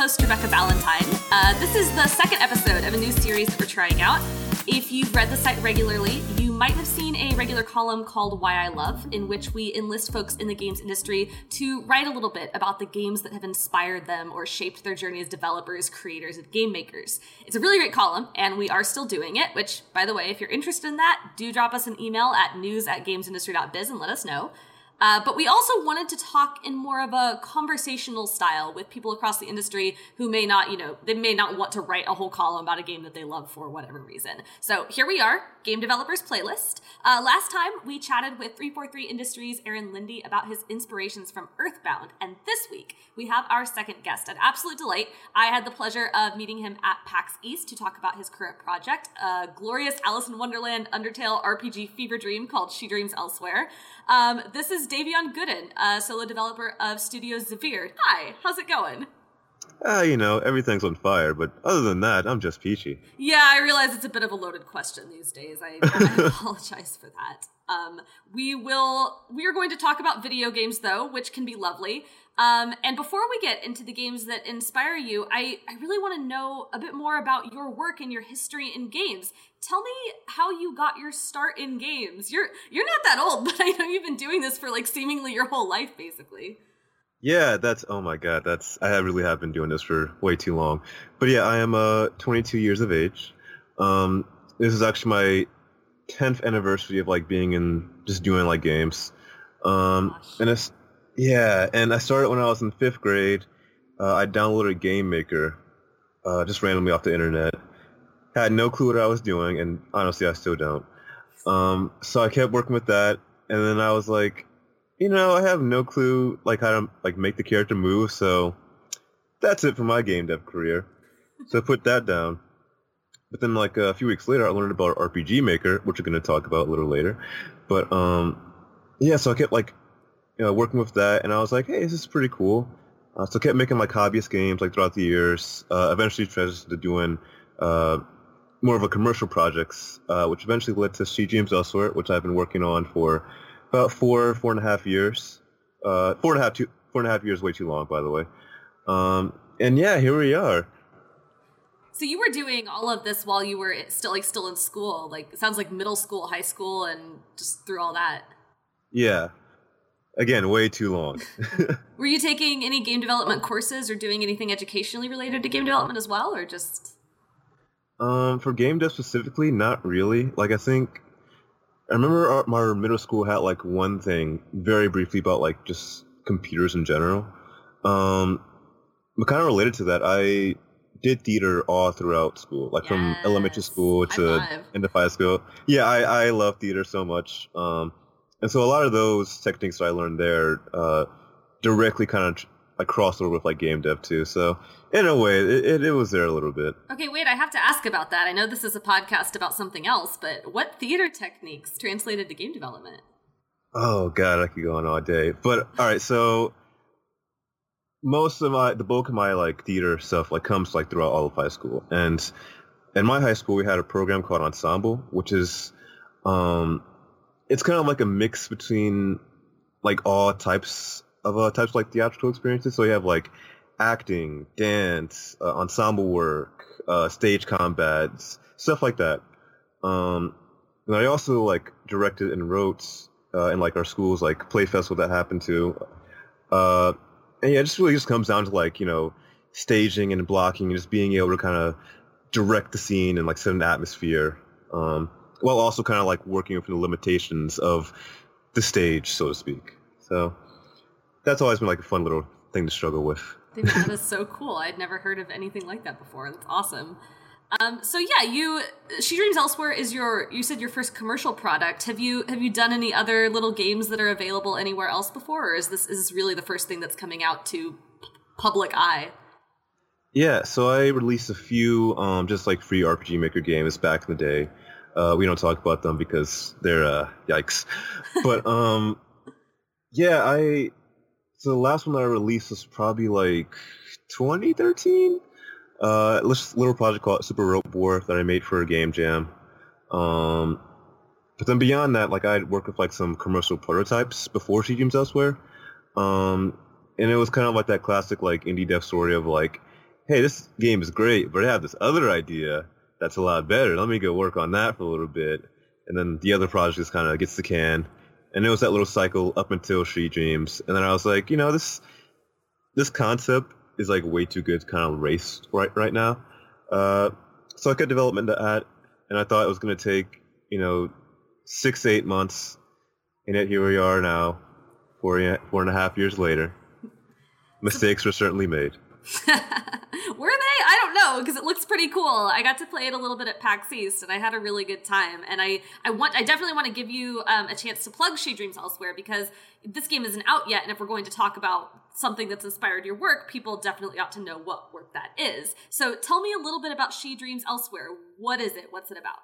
host, Rebecca Valentine. Uh, this is the second episode of a new series that we're trying out. If you've read the site regularly, you might have seen a regular column called Why I Love, in which we enlist folks in the games industry to write a little bit about the games that have inspired them or shaped their journey as developers, creators, and game makers. It's a really great column, and we are still doing it, which, by the way, if you're interested in that, do drop us an email at news at gamesindustry.biz and let us know. Uh, but we also wanted to talk in more of a conversational style with people across the industry who may not, you know, they may not want to write a whole column about a game that they love for whatever reason. So here we are, Game Developers Playlist. Uh, last time we chatted with 343 Industries' Aaron Lindy about his inspirations from Earthbound, and this week we have our second guest. An absolute delight. I had the pleasure of meeting him at PAX East to talk about his current project, a glorious Alice in Wonderland Undertale RPG fever dream called She Dreams Elsewhere. Um, this is Davionne Gooden, a solo developer of Studio Zevere. Hi, how's it going? Uh, you know, everything's on fire, but other than that, I'm just peachy. Yeah, I realize it's a bit of a loaded question these days. I, I apologize for that. Um, we will. We are going to talk about video games, though, which can be lovely. Um, and before we get into the games that inspire you, I, I really want to know a bit more about your work and your history in games. Tell me how you got your start in games. You're you're not that old, but I know you've been doing this for like seemingly your whole life, basically. Yeah, that's oh my god, that's I really have been doing this for way too long. But yeah, I am uh 22 years of age. Um, this is actually my 10th anniversary of like being in just doing like games. Um, and it's yeah, and I started when I was in fifth grade. Uh, I downloaded a Game Maker, uh, just randomly off the internet. Had no clue what I was doing, and honestly, I still don't. Um, so I kept working with that, and then I was like, you know, I have no clue like how to like make the character move, so that's it for my game dev career. So I put that down. But then like a few weeks later, I learned about RPG Maker, which we're going to talk about a little later. But um, yeah, so I kept like you know working with that, and I was like, hey, this is pretty cool. Uh, so I kept making like hobbyist games like throughout the years. Uh, eventually transitioned to doing uh, more of a commercial projects, uh, which eventually led to She Dreams Elsewhere, which I've been working on for about four, four and a half years. Uh, four and a half, two, four and a half years, way too long, by the way. Um, and yeah, here we are. So you were doing all of this while you were still like still in school. Like sounds like middle school, high school, and just through all that. Yeah. Again, way too long. were you taking any game development courses or doing anything educationally related to game development as well, or just? Um, for game dev specifically, not really. Like I think I remember our, my middle school had like one thing very briefly about like just computers in general. Um, but kind of related to that, I did theater all throughout school, like yes. from elementary school to into high school. Yeah, I, I love theater so much. Um, and so a lot of those techniques that I learned there uh, directly kind of like crossover with like game dev too. So in a way, it, it, it, was there a little bit. Okay, wait, I have to ask about that. I know this is a podcast about something else, but what theater techniques translated to game development? Oh god, I could go on all day. But all right, so most of my the bulk of my like theater stuff like comes like throughout all of high school. And in my high school we had a program called Ensemble, which is um it's kind of like a mix between like all types of uh, types like theatrical experiences. So you have like acting, dance, uh, ensemble work, uh, stage combats, stuff like that. Um, and I also like directed and wrote uh, in like our schools like play festival that happened to. Uh, and yeah, it just really just comes down to like you know staging and blocking and just being able to kind of direct the scene and like set an atmosphere, um, while also kind of like working within the limitations of the stage, so to speak. So that's always been like a fun little thing to struggle with. that is so cool. I'd never heard of anything like that before. That's awesome. Um, so yeah, you She Dreams Elsewhere is your you said your first commercial product. Have you have you done any other little games that are available anywhere else before, or is this is this really the first thing that's coming out to public eye? Yeah, so I released a few um, just like free RPG Maker games back in the day. Uh, we don't talk about them because they're uh, yikes. But um, yeah, I so the last one that I released was probably like 2013. Uh, this little project called Super Rope War that I made for a game jam. Um, but then beyond that, like I'd work with like some commercial prototypes before She Dreams Elsewhere. Um, and it was kind of like that classic like indie dev story of like, hey, this game is great, but I have this other idea that's a lot better. Let me go work on that for a little bit. And then the other project just kind of gets the can. And it was that little cycle up until she Dreams. And then I was like, you know, this this concept is like way too good to kind of race right right now. Uh, so I got development to add, and I thought it was going to take, you know, six, eight months. And yet here we are now, four, four and a half years later. Mistakes were certainly made. Were? Because it looks pretty cool. I got to play it a little bit at PAX East, and I had a really good time. And I, I want, I definitely want to give you um, a chance to plug She Dreams Elsewhere because this game isn't out yet. And if we're going to talk about something that's inspired your work, people definitely ought to know what work that is. So tell me a little bit about She Dreams Elsewhere. What is it? What's it about?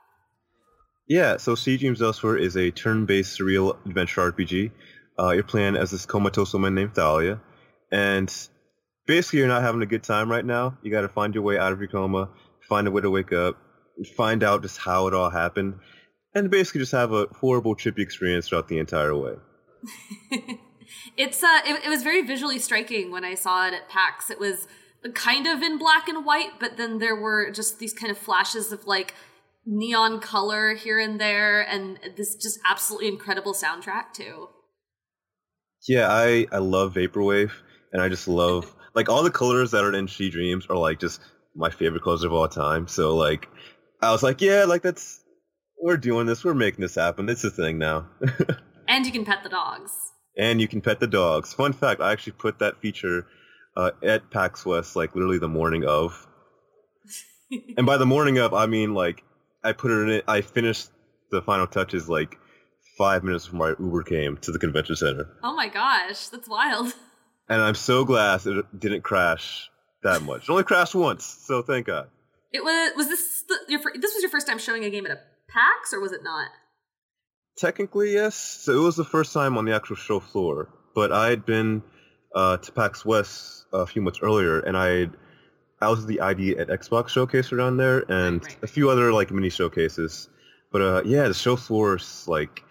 Yeah, so She Dreams Elsewhere is a turn-based surreal adventure RPG. Uh, you're playing as this comatose woman named Thalia, and basically you're not having a good time right now. You got to find your way out of your coma, find a way to wake up, find out just how it all happened, and basically just have a horrible, trippy experience throughout the entire way. it's uh, it, it was very visually striking when I saw it at PAX. It was kind of in black and white, but then there were just these kind of flashes of like neon color here and there, and this just absolutely incredible soundtrack too. Yeah, I I love vaporwave, and I just love like all the colors that are in She Dreams are like just my favorite colors of all time. So like, I was like, yeah, like that's we're doing this, we're making this happen. It's a thing now. and you can pet the dogs. And you can pet the dogs. Fun fact: I actually put that feature uh, at PAX West like literally the morning of. and by the morning of, I mean like I put it in it. I finished the final touches like five minutes before my Uber came to the convention center. Oh my gosh, that's wild. And I'm so glad it didn't crash that much. It only crashed once, so thank God. It was was this your this was your first time showing a game at a PAX, or was it not? Technically, yes. So it was the first time on the actual show floor, but I had been uh, to PAX West a few months earlier, and I I was the ID at Xbox showcase around there, and right, right. a few other like mini showcases. But uh, yeah, the show floor is like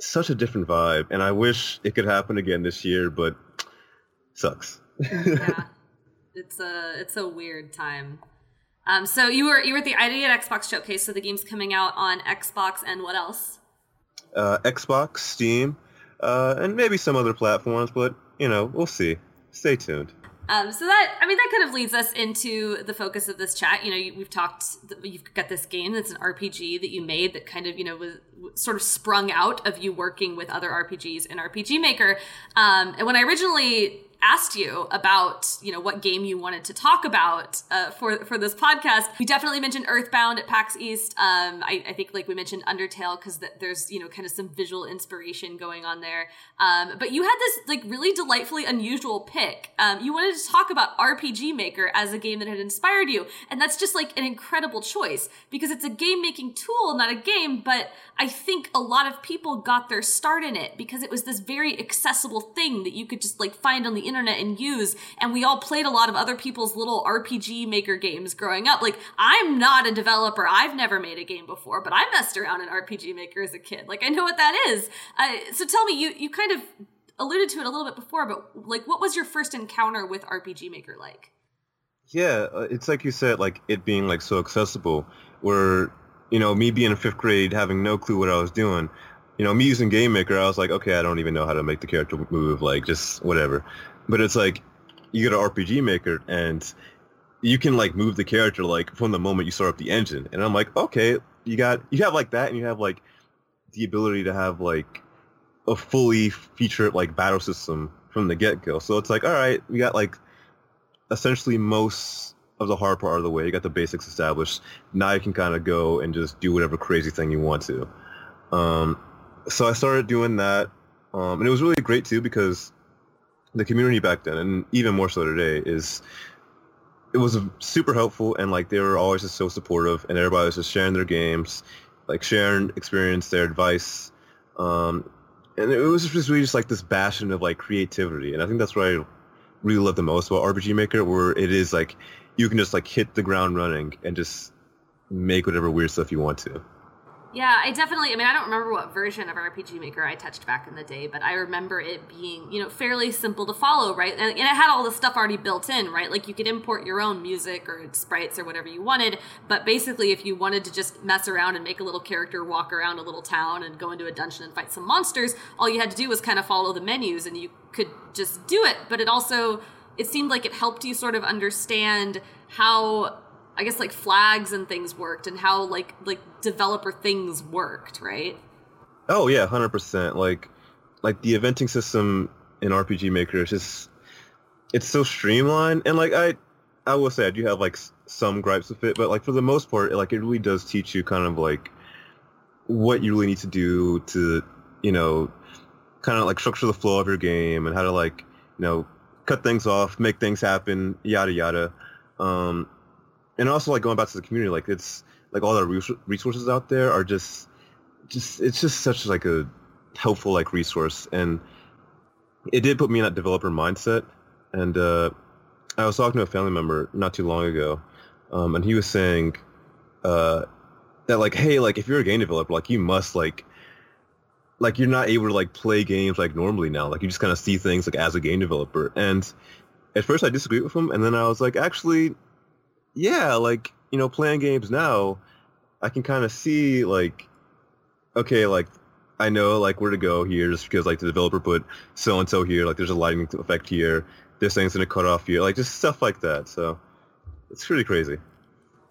such a different vibe, and I wish it could happen again this year, but sucks. yeah, it's a it's a weird time. Um, so you were you were at the ID at Xbox showcase. So the game's coming out on Xbox and what else? Uh, Xbox, Steam, uh, and maybe some other platforms, but you know we'll see. Stay tuned. Um, so that I mean that kind of leads us into the focus of this chat. You know, we've talked. You've got this game that's an RPG that you made that kind of you know was sort of sprung out of you working with other RPGs in RPG Maker. Um, and when I originally asked you about you know what game you wanted to talk about uh, for for this podcast. We definitely mentioned earthbound at pax east. Um, I, I, think like we mentioned undertale because th- there's you know kind of some visual inspiration going on there. Um, but you had this like really delightfully unusual pick. Um, you wanted to talk about rpg maker as a game that had inspired you and that's just like an incredible choice because it's a game making tool not a game but i think a lot of people got their start in it because it was this very accessible thing that you could just like find on the internet and use. And we all played a lot of other people's little RPG maker games growing up. Like, I'm not a developer. I've never made a game before, but I messed around in RPG Maker as a kid. Like, I know what that is. Uh, so tell me, you, you kind of alluded to it a little bit before, but like, what was your first encounter with RPG Maker like? Yeah, uh, it's like you said, like it being like so accessible. Where you know me being in fifth grade, having no clue what I was doing, you know, me using Game Maker, I was like, okay, I don't even know how to make the character move, like just whatever. But it's like you get an RPG Maker and you can like move the character like from the moment you start up the engine, and I'm like, okay, you got you have like that, and you have like the ability to have like a fully featured like battle system from the get go. So it's like, all right, we got like essentially most of the hard part of the way. You got the basics established. Now you can kind of go and just do whatever crazy thing you want to. Um, so I started doing that, um, and it was really great too because the community back then, and even more so today, is it was super helpful and like they were always just so supportive, and everybody was just sharing their games, like sharing experience, their advice, um, and it was just really just like this bastion of like creativity, and I think that's what I really love the most about RPG Maker, where it is like you can just like hit the ground running and just make whatever weird stuff you want to. Yeah, I definitely. I mean, I don't remember what version of RPG Maker I touched back in the day, but I remember it being, you know, fairly simple to follow, right? And, and, it had all the stuff already built in, right? Like you could import your own music or sprites or whatever you wanted. But basically, if you wanted to just mess around and make a little character walk around a little town and go into a dungeon and fight some monsters, all you had to do was kind of follow the menus, and you could just do it. But it also, it seemed like it helped you sort of understand how I guess like flags and things worked and how like like developer things worked, right? Oh yeah, hundred percent. Like like the eventing system in RPG Maker is just it's so streamlined and like I I will say I do have like some gripes with it, but like for the most part, like it really does teach you kind of like what you really need to do to you know kind of like structure the flow of your game and how to like you know cut things off, make things happen, yada yada. Um, and also like going back to the community, like it's like all the resources out there are just just it's just such like a helpful like resource, and it did put me in that developer mindset. And uh, I was talking to a family member not too long ago, um, and he was saying uh, that like, hey, like if you're a game developer, like you must like like you're not able to like play games like normally now. Like you just kind of see things like as a game developer. And at first I disagreed with him, and then I was like, actually, yeah, like you know, playing games now, I can kind of see like, okay, like I know like where to go here just because like the developer put so and so here, like there's a lighting effect here, this thing's gonna cut off here, like just stuff like that. So it's pretty crazy.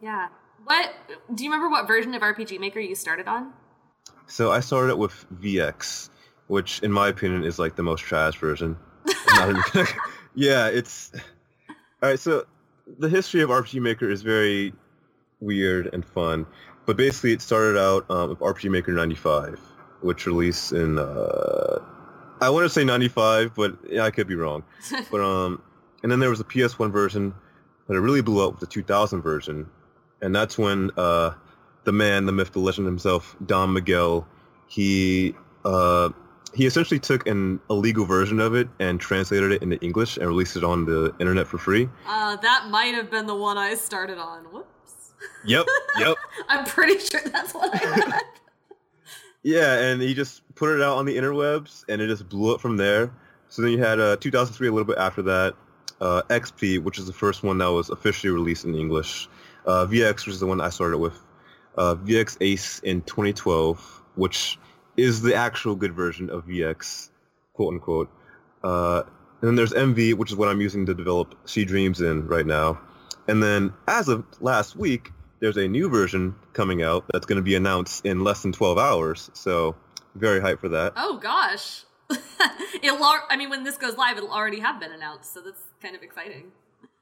Yeah. What do you remember? What version of RPG Maker you started on? So I started it with VX, which in my opinion is like the most trash version. yeah, it's all right. So the history of RPG Maker is very weird and fun, but basically it started out um, with RPG Maker 95, which released in uh, I want to say 95, but yeah, I could be wrong. but um, and then there was a PS1 version, but it really blew up with the 2000 version, and that's when uh, the man, the myth, the legend himself, Don Miguel, he uh, he essentially took an illegal version of it and translated it into English and released it on the internet for free. Uh, that might have been the one I started on. Whoops. Yep, yep. I'm pretty sure that's what I read. yeah, and he just put it out on the interwebs, and it just blew up from there. So then you had uh, 2003, a little bit after that, uh, XP, which is the first one that was officially released in English. Uh, VX, which is the one I started with. Uh, VX Ace in 2012, which is the actual good version of VX, quote unquote. Uh, and then there's MV, which is what I'm using to develop She Dreams in right now. And then as of last week, there's a new version coming out that's going to be announced in less than 12 hours. So very hyped for that. Oh gosh. it'll I mean when this goes live it'll already have been announced, so that's kind of exciting.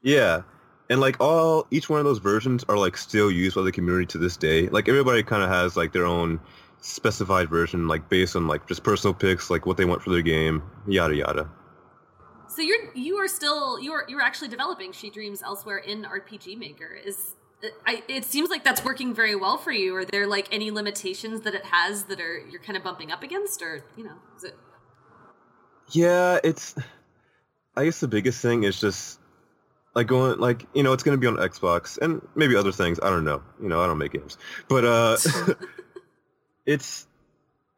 Yeah. And like all each one of those versions are like still used by the community to this day. Like everybody kind of has like their own specified version, like based on like just personal picks, like what they want for their game, yada yada. So you're you are still you are you're actually developing She Dreams elsewhere in RPG Maker. Is I, it seems like that's working very well for you. Are there like any limitations that it has that are you're kind of bumping up against, or you know, is it? Yeah, it's. I guess the biggest thing is just like going like you know it's going to be on Xbox and maybe other things. I don't know. You know, I don't make games, but uh, It's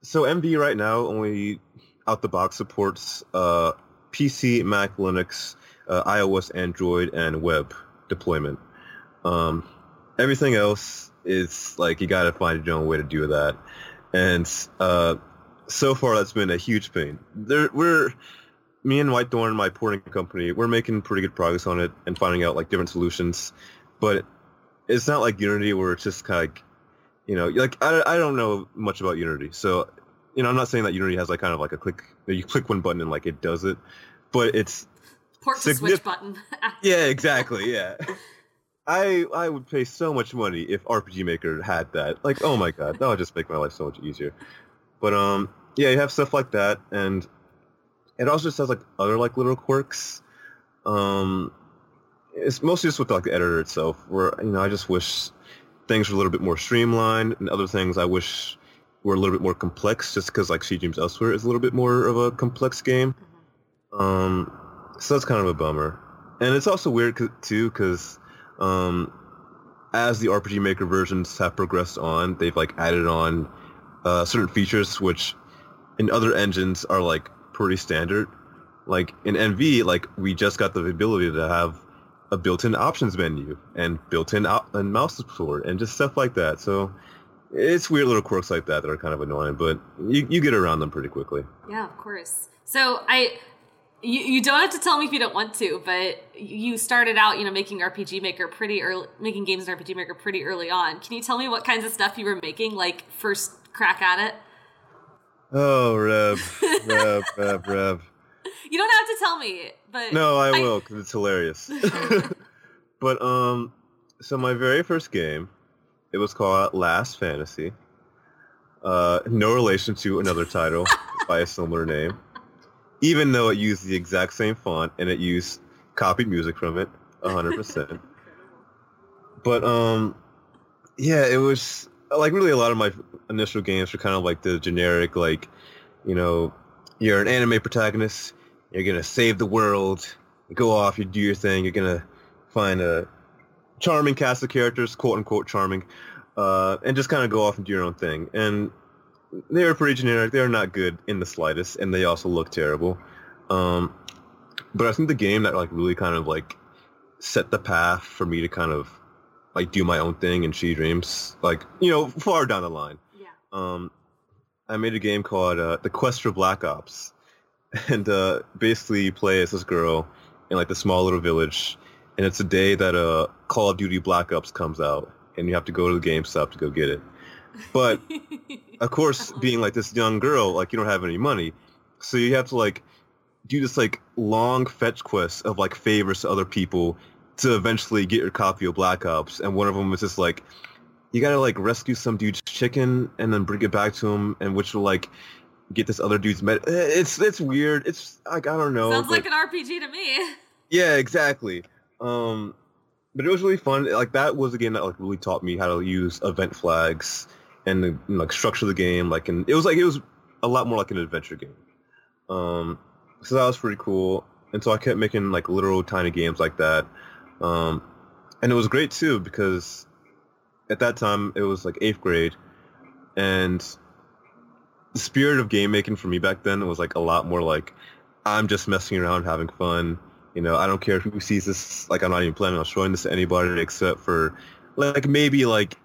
so MV right now only out the box supports uh, PC, Mac, Linux, uh, iOS, Android, and web deployment. Um, everything else is like you got to find your own way to do that, and uh, so far that's been a huge pain. There, we're me and Whitethorn, my porting company, we're making pretty good progress on it and finding out like different solutions, but it's not like Unity where it's just kind of like you know, like I, I don't know much about Unity, so you know, I'm not saying that Unity has like kind of like a click, you click one button and like it does it, but it's port to switch button. yeah, exactly. Yeah, I I would pay so much money if RPG Maker had that. Like, oh my god, that would just make my life so much easier. But um, yeah, you have stuff like that, and it also just has like other like little quirks. Um, it's mostly just with like the editor itself, where you know I just wish things were a little bit more streamlined, and other things I wish were a little bit more complex, just because like She Dreams Elsewhere is a little bit more of a complex game. Mm-hmm. Um, so that's kind of a bummer, and it's also weird too because um, as the RPG Maker versions have progressed on, they've like added on uh, certain features which in other engines are like pretty standard. Like in MV, like we just got the ability to have a built-in options menu and built-in out- and mouse support and just stuff like that. So it's weird little quirks like that that are kind of annoying, but you, you get around them pretty quickly. Yeah, of course. So I, you, you don't have to tell me if you don't want to, but you started out, you know, making RPG Maker pretty early, making games in RPG Maker pretty early on. Can you tell me what kinds of stuff you were making, like first crack at it? Oh, Rev, Rev, Rev, Rev. You don't have to tell me, but No, I will because it's hilarious. but um, so my very first game, it was called Last Fantasy. Uh, no relation to another title by a similar name, even though it used the exact same font and it used copied music from it, hundred percent. But um, yeah, it was like really a lot of my initial games were kind of like the generic, like you know, you're an anime protagonist, you're gonna save the world, go off, you do your thing, you're gonna find a charming cast of characters, quote unquote charming, uh, and just kind of go off and do your own thing. And they were pretty generic. They are not good in the slightest, and they also look terrible. Um, but I think the game that like really kind of like set the path for me to kind of like do my own thing and she dreams, like you know, far down the line. yeah. Um, I made a game called uh, The Quest for Black Ops, and uh, basically you play as this girl in like the small little village, and it's a day that uh, Call of Duty Black Ops comes out, and you have to go to the GameStop to go get it. But of course, being like this young girl, like you don't have any money, so you have to like do this like long fetch quest of like favors to other people to eventually get your copy of Black Ops. And one of them was just like you gotta like rescue some dude's chicken and then bring it back to him, and which will like get this other dude's med. It's it's weird. It's like I don't know. Sounds but- like an RPG to me. yeah, exactly. Um, but it was really fun. Like that was a game that like really taught me how to use event flags and you know, like structure the game. Like, and it was like it was a lot more like an adventure game. Um, so that was pretty cool. And so I kept making like little tiny games like that. Um, and it was great too because at that time it was like eighth grade, and the spirit of game making for me back then was like a lot more like I'm just messing around, having fun. You know, I don't care who sees this. Like, I'm not even planning on showing this to anybody except for, like, maybe like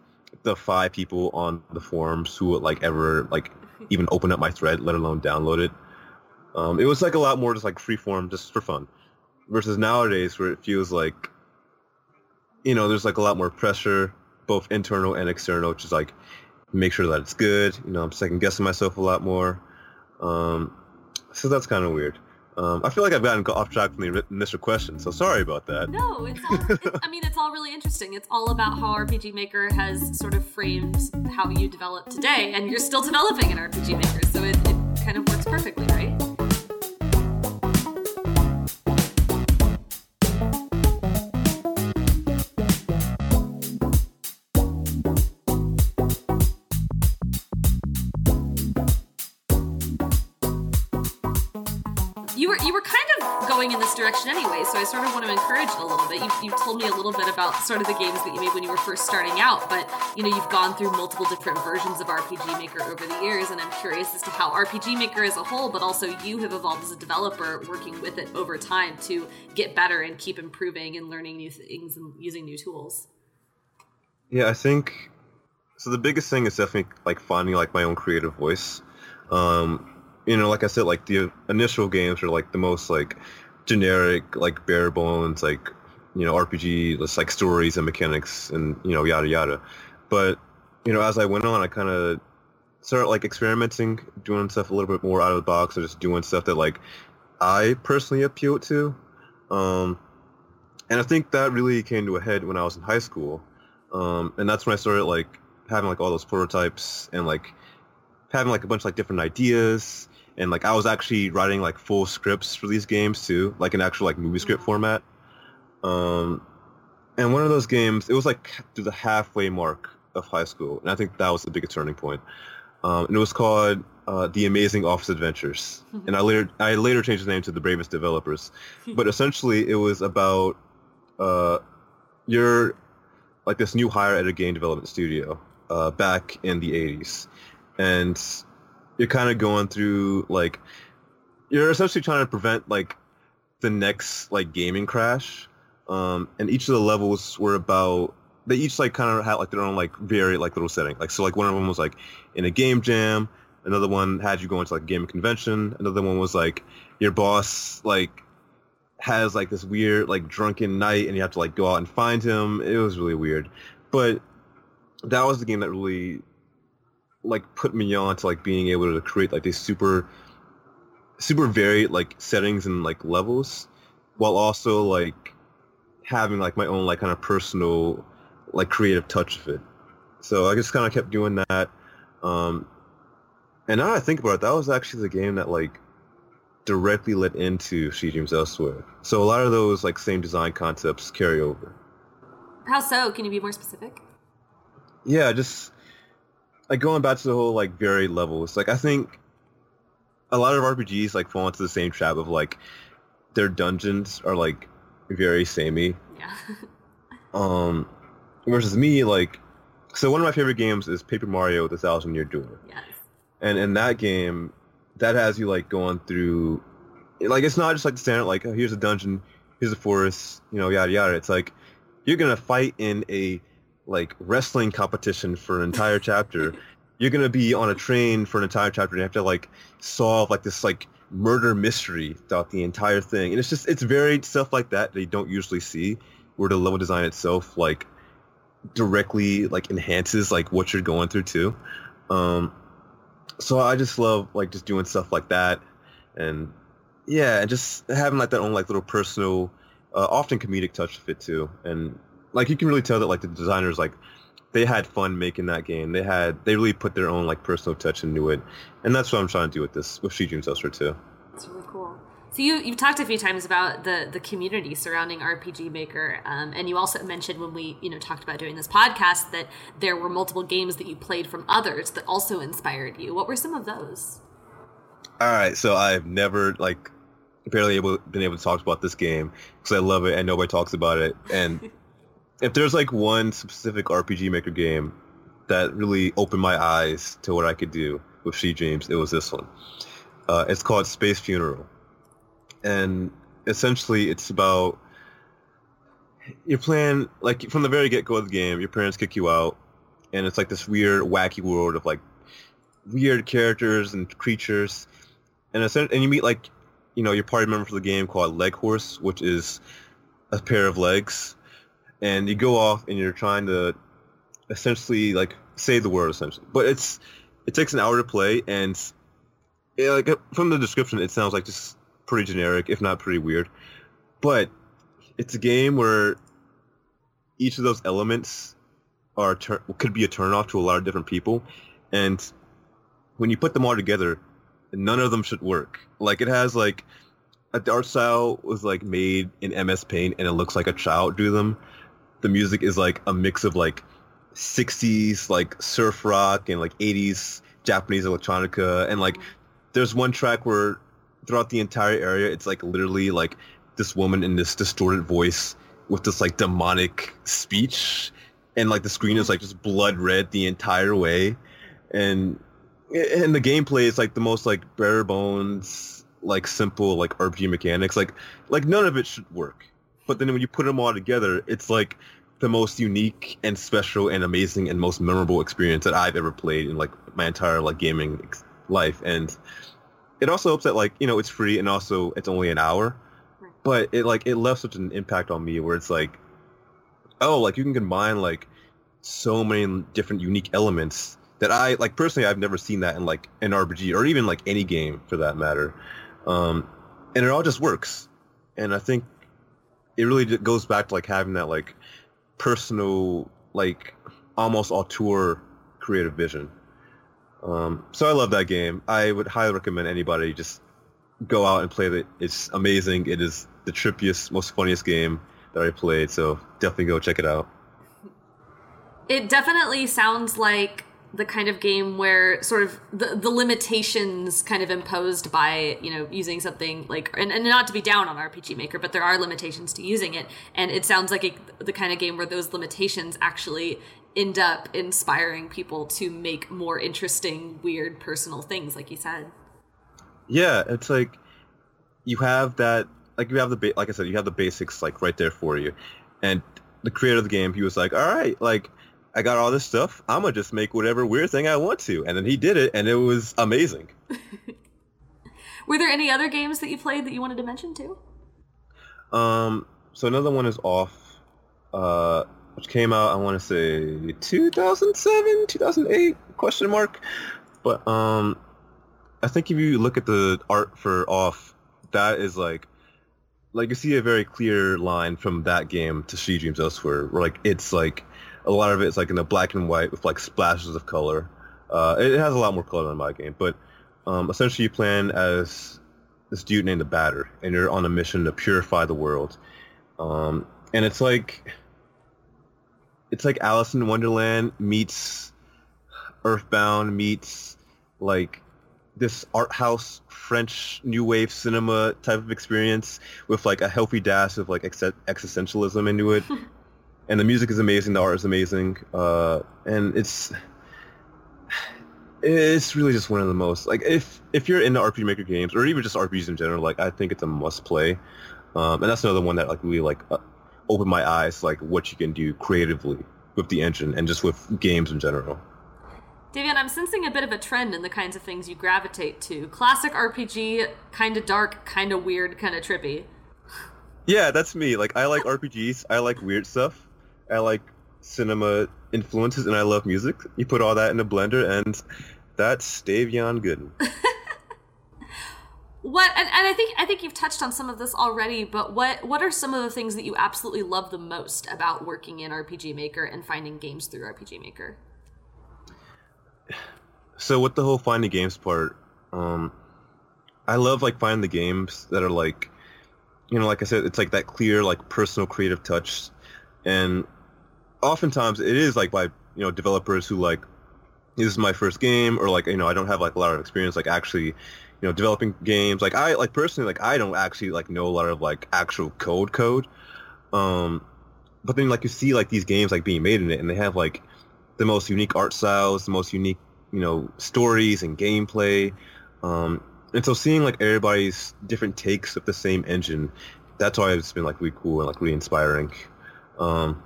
the five people on the forums who would like ever like even open up my thread, let alone download it. Um, it was like a lot more just like free form, just for fun. Versus nowadays, where it feels like, you know, there's like a lot more pressure, both internal and external, which is like make sure that it's good. You know, I'm second guessing myself a lot more. Um, so that's kind of weird. Um, I feel like I've gotten off track from the initial question, so sorry about that. No, it's all. It, I mean, it's all really interesting. It's all about how RPG Maker has sort of framed how you develop today, and you're still developing an RPG Maker, so it, it kind of works perfectly, right? Going in this direction anyway, so I sort of want to encourage it a little bit. You you told me a little bit about sort of the games that you made when you were first starting out, but you know you've gone through multiple different versions of RPG Maker over the years, and I'm curious as to how RPG Maker as a whole, but also you have evolved as a developer, working with it over time to get better and keep improving and learning new things and using new tools. Yeah, I think so. The biggest thing is definitely like finding like my own creative voice. Um, you know, like I said, like the initial games are like the most like generic, like bare bones, like you know RPG, just like stories and mechanics and you know yada yada. But you know, as I went on, I kind of started like experimenting, doing stuff a little bit more out of the box, or just doing stuff that like I personally appeal to. Um, and I think that really came to a head when I was in high school. Um, and that's when I started like having like all those prototypes and like having like a bunch of like different ideas and like I was actually writing like full scripts for these games too, like an actual like movie script format. Um, and one of those games, it was like through the halfway mark of high school, and I think that was the biggest turning point. Um, and it was called uh, The Amazing Office Adventures, and I later I later changed the name to The Bravest Developers. but essentially, it was about uh, you're like this new hire at a game development studio uh, back in the 80s, and you're kind of going through like you're essentially trying to prevent like the next like gaming crash. Um, and each of the levels were about they each like kind of had like their own like very like little setting. Like so like one of them was like in a game jam. Another one had you go into like a gaming convention. Another one was like your boss like has like this weird like drunken night and you have to like go out and find him. It was really weird. But that was the game that really like put me on to like being able to create like these super super varied like settings and like levels while also like having like my own like kind of personal like creative touch of it. So I just kind of kept doing that. Um, and now I think about it, that was actually the game that like directly led into She Dreams Elsewhere. So a lot of those like same design concepts carry over. How so? Can you be more specific? Yeah, just like going back to the whole like varied levels. Like I think a lot of RPGs like fall into the same trap of like their dungeons are like very samey. Yeah. um, versus me, like, so one of my favorite games is Paper Mario: The Thousand Year Door. Yes. And in that game, that has you like going through, like it's not just like the standard like oh, here's a dungeon, here's a forest, you know, yada yada. It's like you're gonna fight in a like wrestling competition for an entire chapter. you're gonna be on a train for an entire chapter and you have to like solve like this like murder mystery throughout the entire thing. And it's just it's very stuff like that that you don't usually see where the level design itself like directly like enhances like what you're going through too. Um so I just love like just doing stuff like that and yeah, and just having like that own like little personal uh, often comedic touch of it too. And like you can really tell that like the designers like they had fun making that game. They had they really put their own like personal touch into it, and that's what I'm trying to do with this with She Dreams Elsewhere too. That's really cool. So you you've talked a few times about the the community surrounding RPG Maker, um, and you also mentioned when we you know talked about doing this podcast that there were multiple games that you played from others that also inspired you. What were some of those? All right, so I've never like barely able been able to talk about this game because I love it and nobody talks about it, and if there's like one specific RPG Maker game that really opened my eyes to what I could do with She Dreams, it was this one. Uh, it's called Space Funeral, and essentially it's about you're playing like from the very get go of the game. Your parents kick you out, and it's like this weird, wacky world of like weird characters and creatures, and and you meet like you know your party member for the game called Leg Horse, which is a pair of legs and you go off and you're trying to essentially like save the world essentially. But it's it takes an hour to play, and it, like uh, from the description, it sounds like just pretty generic, if not pretty weird. But it's a game where each of those elements are tur- could be a turnoff to a lot of different people, and when you put them all together, none of them should work. Like it has like a art style was like made in MS Paint, and it looks like a child drew them the music is like a mix of like 60s like surf rock and like 80s Japanese electronica. And like there's one track where throughout the entire area it's like literally like this woman in this distorted voice with this like demonic speech. And like the screen is like just blood red the entire way. And and the gameplay is like the most like bare bones like simple like RPG mechanics. Like like none of it should work but then when you put them all together, it's like the most unique and special and amazing and most memorable experience that I've ever played in like my entire like gaming life. And it also helps that like you know it's free and also it's only an hour, but it like it left such an impact on me where it's like, oh, like you can combine like so many different unique elements that I like personally I've never seen that in like an RPG or even like any game for that matter, um, and it all just works. And I think it really goes back to like having that like personal like almost auteur creative vision. Um, so I love that game. I would highly recommend anybody just go out and play it. It's amazing. It is the trippiest, most funniest game that I played. So definitely go check it out. It definitely sounds like the kind of game where sort of the, the limitations kind of imposed by you know using something like and, and not to be down on rpg maker but there are limitations to using it. And it sounds like a, the kind of game where those limitations actually end up inspiring people to make more interesting weird personal things like you said. Yeah it's like you have that like you have the ba- like i said you have the basics like right there for you. And the creator of the game he was like all right like I got all this stuff. I'm gonna just make whatever weird thing I want to, and then he did it, and it was amazing. Were there any other games that you played that you wanted to mention too? Um, so another one is off, uh, which came out I want to say 2007, 2008 question mark, but um, I think if you look at the art for off, that is like like you see a very clear line from that game to She Dreams Elsewhere, where like it's like a lot of it is like in the black and white with like splashes of color. Uh, it, has a lot more color than my game, but um, essentially you plan as this dude named the Batter, and you're on a mission to purify the world. Um, and it's like it's like Alice in Wonderland meets Earthbound meets like this art house French new wave cinema type of experience with like a healthy dash of like ex- existentialism into it. and the music is amazing. The art is amazing, uh, and it's it's really just one of the most like if if you're into RPG Maker games or even just RPGs in general, like I think it's a must play. Um, and that's another one that like really like uh, opened my eyes like what you can do creatively with the engine and just with games in general. Davionne, I'm sensing a bit of a trend in the kinds of things you gravitate to. Classic RPG, kind of dark, kind of weird, kind of trippy. Yeah, that's me. Like I like RPGs. I like weird stuff. I like cinema influences and I love music. You put all that in a blender and that's Davionne Gooden. what and, and I think I think you've touched on some of this already, but what what are some of the things that you absolutely love the most about working in RPG Maker and finding games through RPG Maker? So with the whole finding games part, um, I love like finding the games that are like you know, like I said, it's like that clear, like personal creative touch. And oftentimes it is like by you know developers who like this is my first game or like you know I don't have like a lot of experience like actually you know developing games. Like I like personally like I don't actually like know a lot of like actual code code. Um but then like you see like these games like being made in it and they have like the most unique art styles the most unique you know stories and gameplay. Um and so seeing like everybody's different takes of the same engine that's why it's been like really cool and like really inspiring. Um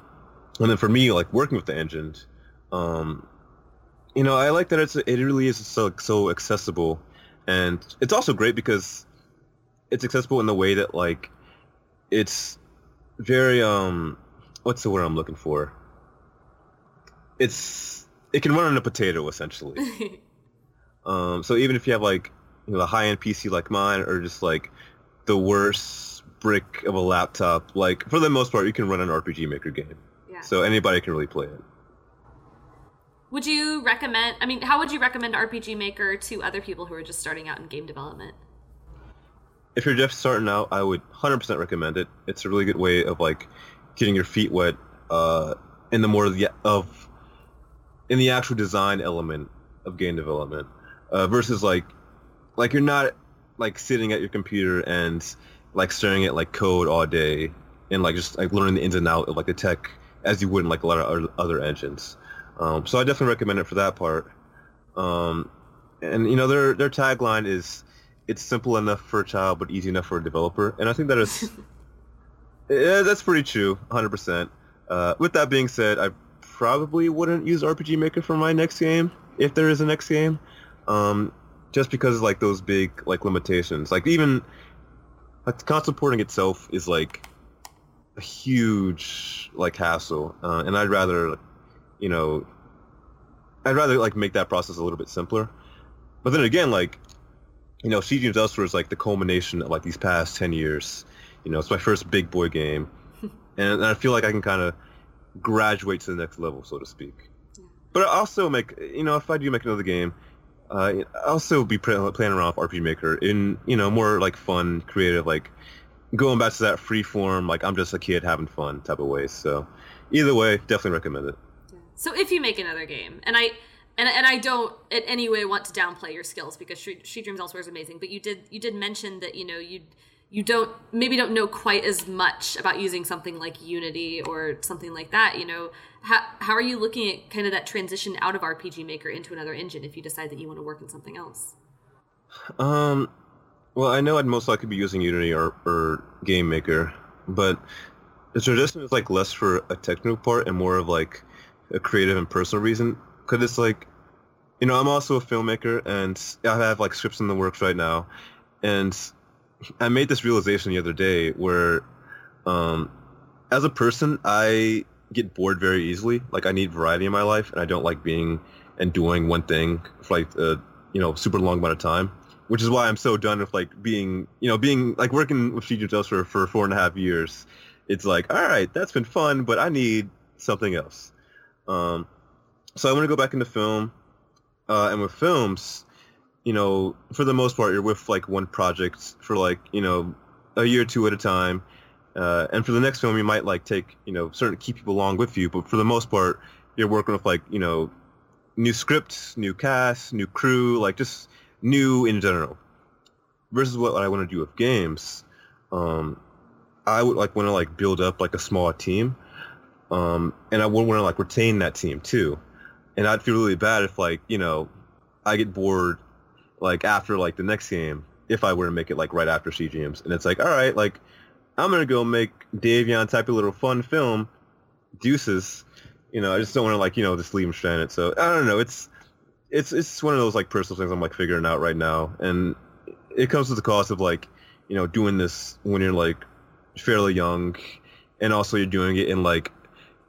and then for me, like working with the engine, um, you know, I like that it's it really is so so accessible, and it's also great because it's accessible in the way that like it's very um what's the word I'm looking for? It's it can run on a potato essentially. um, so even if you have like you know a high end PC like mine, or just like the worst brick of a laptop, like for the most part, you can run an RPG Maker game. So anybody can really play it. Would you recommend? I mean, how would you recommend RPG Maker to other people who are just starting out in game development? If you're just starting out, I would 100% recommend it. It's a really good way of like getting your feet wet uh, in the more of, the, of in the actual design element of game development uh, versus like like you're not like sitting at your computer and like staring at like code all day and like just like learning the ins and outs of like the tech as you would in like a lot of other engines. Um, so I definitely recommend it for that part. Um, and you know their their tagline is it's simple enough for a child but easy enough for a developer, and I think that is yeah, that's pretty true, 100%. Uh, with that being said, I probably wouldn't use RPG Maker for my next game if there is a next game, um, just because of like those big like limitations. Like even like console porting itself is like a huge like hassle, uh, and I'd rather, you know, I'd rather like make that process a little bit simpler. But then again, like, you know, She Dreams Elsewhere is like the culmination of like these past ten years. You know, it's my first big boy game, and, and I feel like I can kind of graduate to the next level, so to speak. But I'll still make, you know, if I do make another game, uh, I'll still be playing around with RPG Maker in, you know, more like fun, creative, like going back to that free form, like I'm just a kid having fun type of way. So either way, definitely recommend it. So if you make another game, and I and and I don't in any way want to downplay your skills because She, she Dreams Elsewhere is amazing. But you did you did mention that you know you you don't maybe don't know quite as much about using something like Unity or something like that. You know, how how are you looking at kind of that transition out of RPG Maker into another engine if you decide that you want to work in something else? Um, well, I know I'd most likely be using Unity or, or Game Maker, but the tradition is like less for a technical part and more of like a creative and personal reason. Because it's like you know i'm also a filmmaker and i have like scripts in the works right now. And i made this realization the other day where um as a person i get bored very easily. Like i need variety in my life and i don't like being and doing one thing for like a you know super long amount of time which is why i'm so done with like being you know being like working with Dreams Elsewhere for four and a half years. It's like all right that's been fun but i need something else. Um so I want to go back into film, uh, and with films, you know, for the most part, you're with like one project for like you know a year or two at a time, uh, and for the next film, you might like take you know certain key people along with you, but for the most part, you're working with like you know new scripts, new cast, new crew, like just new in general. Versus what I want to do with games, um, I would like want to like build up like a small team, um, and I would want to like retain that team too. And I'd feel really bad if like you know I get bored like after like the next game if I were to make it like right after CGMs and it's like all right like I'm gonna go make Davion type of little fun film deuces. You know I just don't want to like you know just leave him stranded. So I don't know it's it's it's one of those like personal things I'm like figuring out right now and it comes with the cost of like you know doing this when you're like fairly young and also you're doing it in like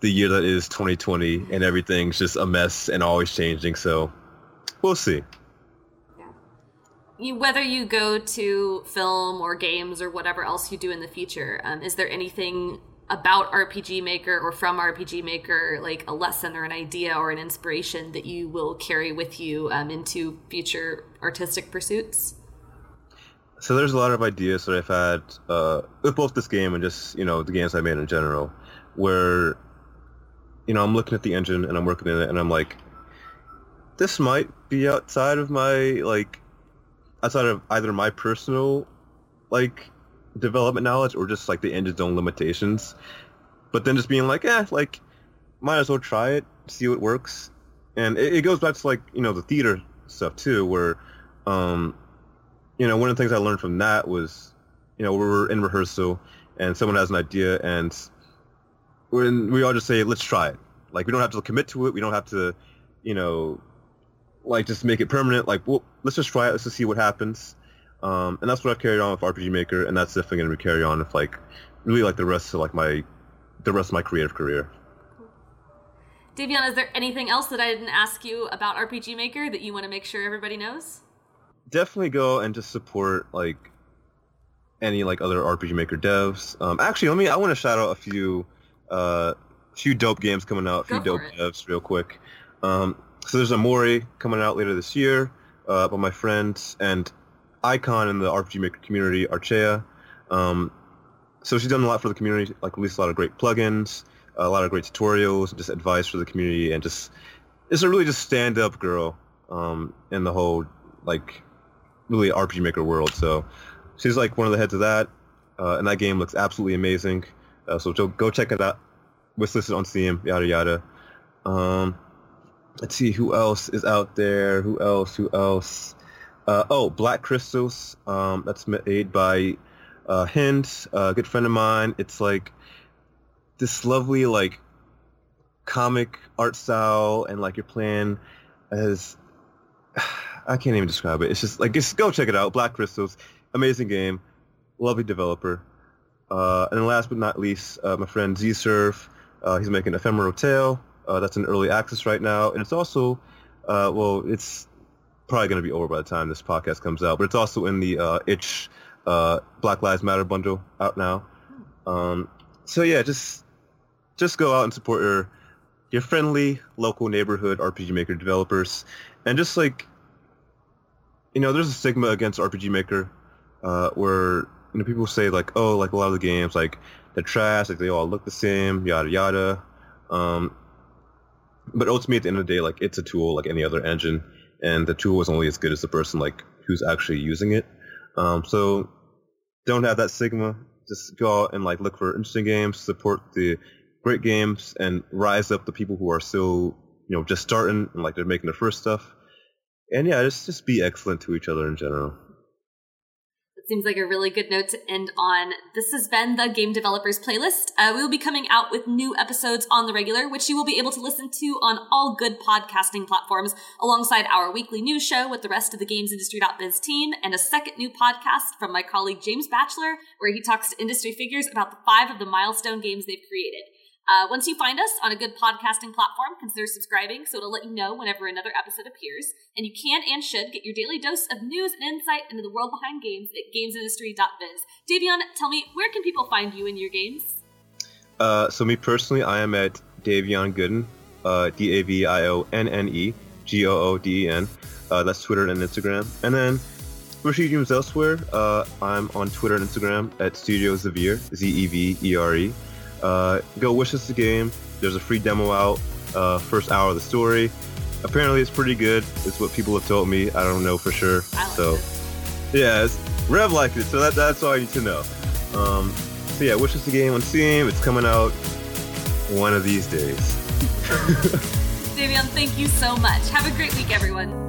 the year that is 2020 and everything's just a mess and always changing. So we'll see. Yeah. You, whether you go to film or games or whatever else you do in the future, um, is there anything about RPG Maker or from RPG Maker, like a lesson or an idea or an inspiration that you will carry with you um, into future artistic pursuits? So there's a lot of ideas that I've had uh, with both this game and just you know the games I made in general, where you know, I'm looking at the engine and I'm working in it and I'm like, this might be outside of my, like, outside of either my personal, like, development knowledge or just, like, the engine's own limitations. But then just being like, eh, like, might as well try it, see what works. And it, it goes back to, like, you know, the theater stuff, too, where, um, you know, one of the things I learned from that was, you know, we were in rehearsal and someone has an idea and when we all just say, let's try it. Like we don't have to commit to it. We don't have to, you know, like just make it permanent. Like, well, let's just try it. Let's just see what happens. Um, and that's what I've carried on with RPG Maker, and that's definitely going to carry on with like really like the rest of like my the rest of my creative career. Davionne, is there anything else that I didn't ask you about RPG Maker that you want to make sure everybody knows? Definitely go and just support like any like other RPG Maker devs. Um, actually, let me. I want to shout out a few uh, few dope games coming out, a few dope it. devs real quick. Um, so there's Omori coming out later this year uh, by my friends and icon in the RPG Maker community, Archeia. Um, so she's done a lot for the community, like released a lot of great plugins, a lot of great tutorials, just advice for the community, and just it's a really just stand-up girl um, in the whole like really RPG Maker world. So she's like one of the heads of that, uh, and that game looks absolutely amazing. Uh, so go check it out. It's listed on Steam, yada yada. Um, let's see who else is out there. Who else? Who else? Uh, oh, Black Crystals. Um, that's made by uh, a good friend of mine. It's like this lovely like comic art style, and like you're playing as I can't even describe it. It's just like just go check it out. Black Crystals, amazing game, lovely developer. Uh, and last but not least, uh, my friend Z-Surf, uh, he's making Ephemeral Tale. Uh, that's in early access right now. And it's also, uh, well, it's probably going to be over by the time this podcast comes out, but it's also in the uh, itch Black Lives Matter bundle out now. Um, so yeah, just just go out and support your your friendly local neighborhood RPG Maker developers, and just like you know, there's a stigma against RPG Maker where you know, people say like, oh, like a lot of the games, like they're trash, like they all look the same, yada yada. Um, but ultimately, at the end of the day, like it's a tool like any other engine, and the tool is only as good as the person like who's actually using it. Um, so don't have that stigma. Just go out and like look for interesting games, support the great games, and rise up the people who are still you know just starting and like they're making their first stuff. And yeah, just just be excellent to each other in general seems like a really good note to end on. This has been the Game Developers Playlist. Uh, we will be coming out with new episodes on the regular, which you will be able to listen to on all good podcasting platforms, alongside our weekly news show with the rest of the GamesIndustry.biz team, and a second new podcast from my colleague James Batchelor, where he talks to industry figures about the five of the milestone games they've created. Uh, once you find us on a good podcasting platform, consider subscribing so it'll let you know whenever another episode appears. And you can and should get your daily dose of news and insight into the world behind games at gamesindustry.biz. Davionne, tell me, where can people find you in your games? Uh, so me personally, I am at Davionne Gooden, uh, D-A-V-I-O-N-N-E, G-O-O-D-E-N. Uh, that's Twitter and Instagram. And then for She Dreams Elsewhere, uh, I'm on Twitter and Instagram at Studio Zevere, Z-E-V-E-R-E. Uh, go wishlist the game. There's a free demo out. Uh, first hour of the story. Apparently, it's pretty good. It's what people have told me. I don't know for sure. Like so, it. yeah, it's, Rev liked it. So that, that's all I need to know. Um, so yeah, wishlist the game on Steam. It's coming out one of these days. Davionne, thank you so much. Have a great week, everyone.